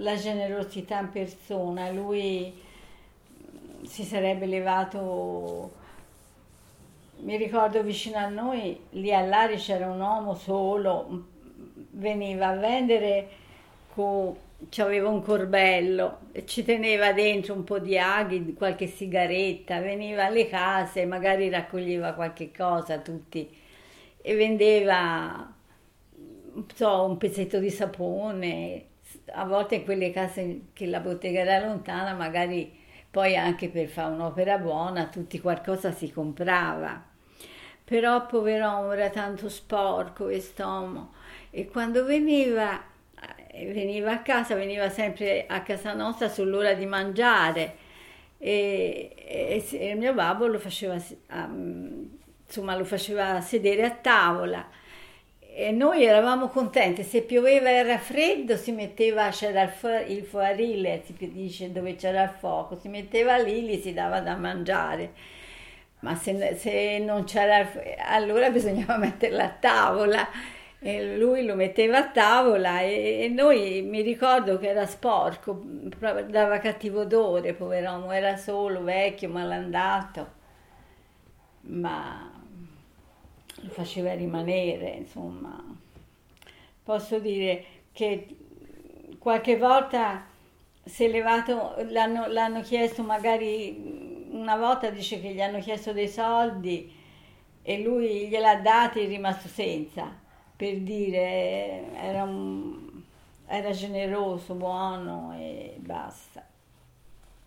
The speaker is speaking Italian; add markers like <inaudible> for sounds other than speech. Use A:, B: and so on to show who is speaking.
A: la generosità in persona, lui si sarebbe levato, mi ricordo vicino a noi, lì all'Ari c'era un uomo solo, veniva a vendere con aveva un corbello, ci teneva dentro un po' di aghi, qualche sigaretta, veniva alle case, magari raccoglieva qualche cosa tutti e vendeva so, un pezzetto di sapone, a volte in quelle case che la bottega era lontana, magari poi anche per fare un'opera buona, tutti qualcosa si comprava. Però pover'uomo era tanto sporco quest'uomo e quando veniva, eh, veniva a casa, veniva sempre a casa nostra sull'ora di mangiare. E, e, e mio babbo lo faceva, insomma, lo faceva sedere a tavola e noi eravamo contenti, se pioveva era freddo si metteva, c'era il, fu- il fuarile, si dice dove c'era il fuoco, si metteva lì, gli si dava da mangiare, ma se, se non c'era, allora <laughs> bisognava metterla a tavola. E lui lo metteva a tavola e, e noi mi ricordo che era sporco, dava cattivo odore, pover'uomo, era solo, vecchio, malandato, ma lo faceva rimanere, insomma. Posso dire che qualche volta si è levato, l'hanno, l'hanno chiesto magari una volta dice che gli hanno chiesto dei soldi e lui gliel'ha dati e è rimasto senza, per dire era, un, era generoso, buono e basta.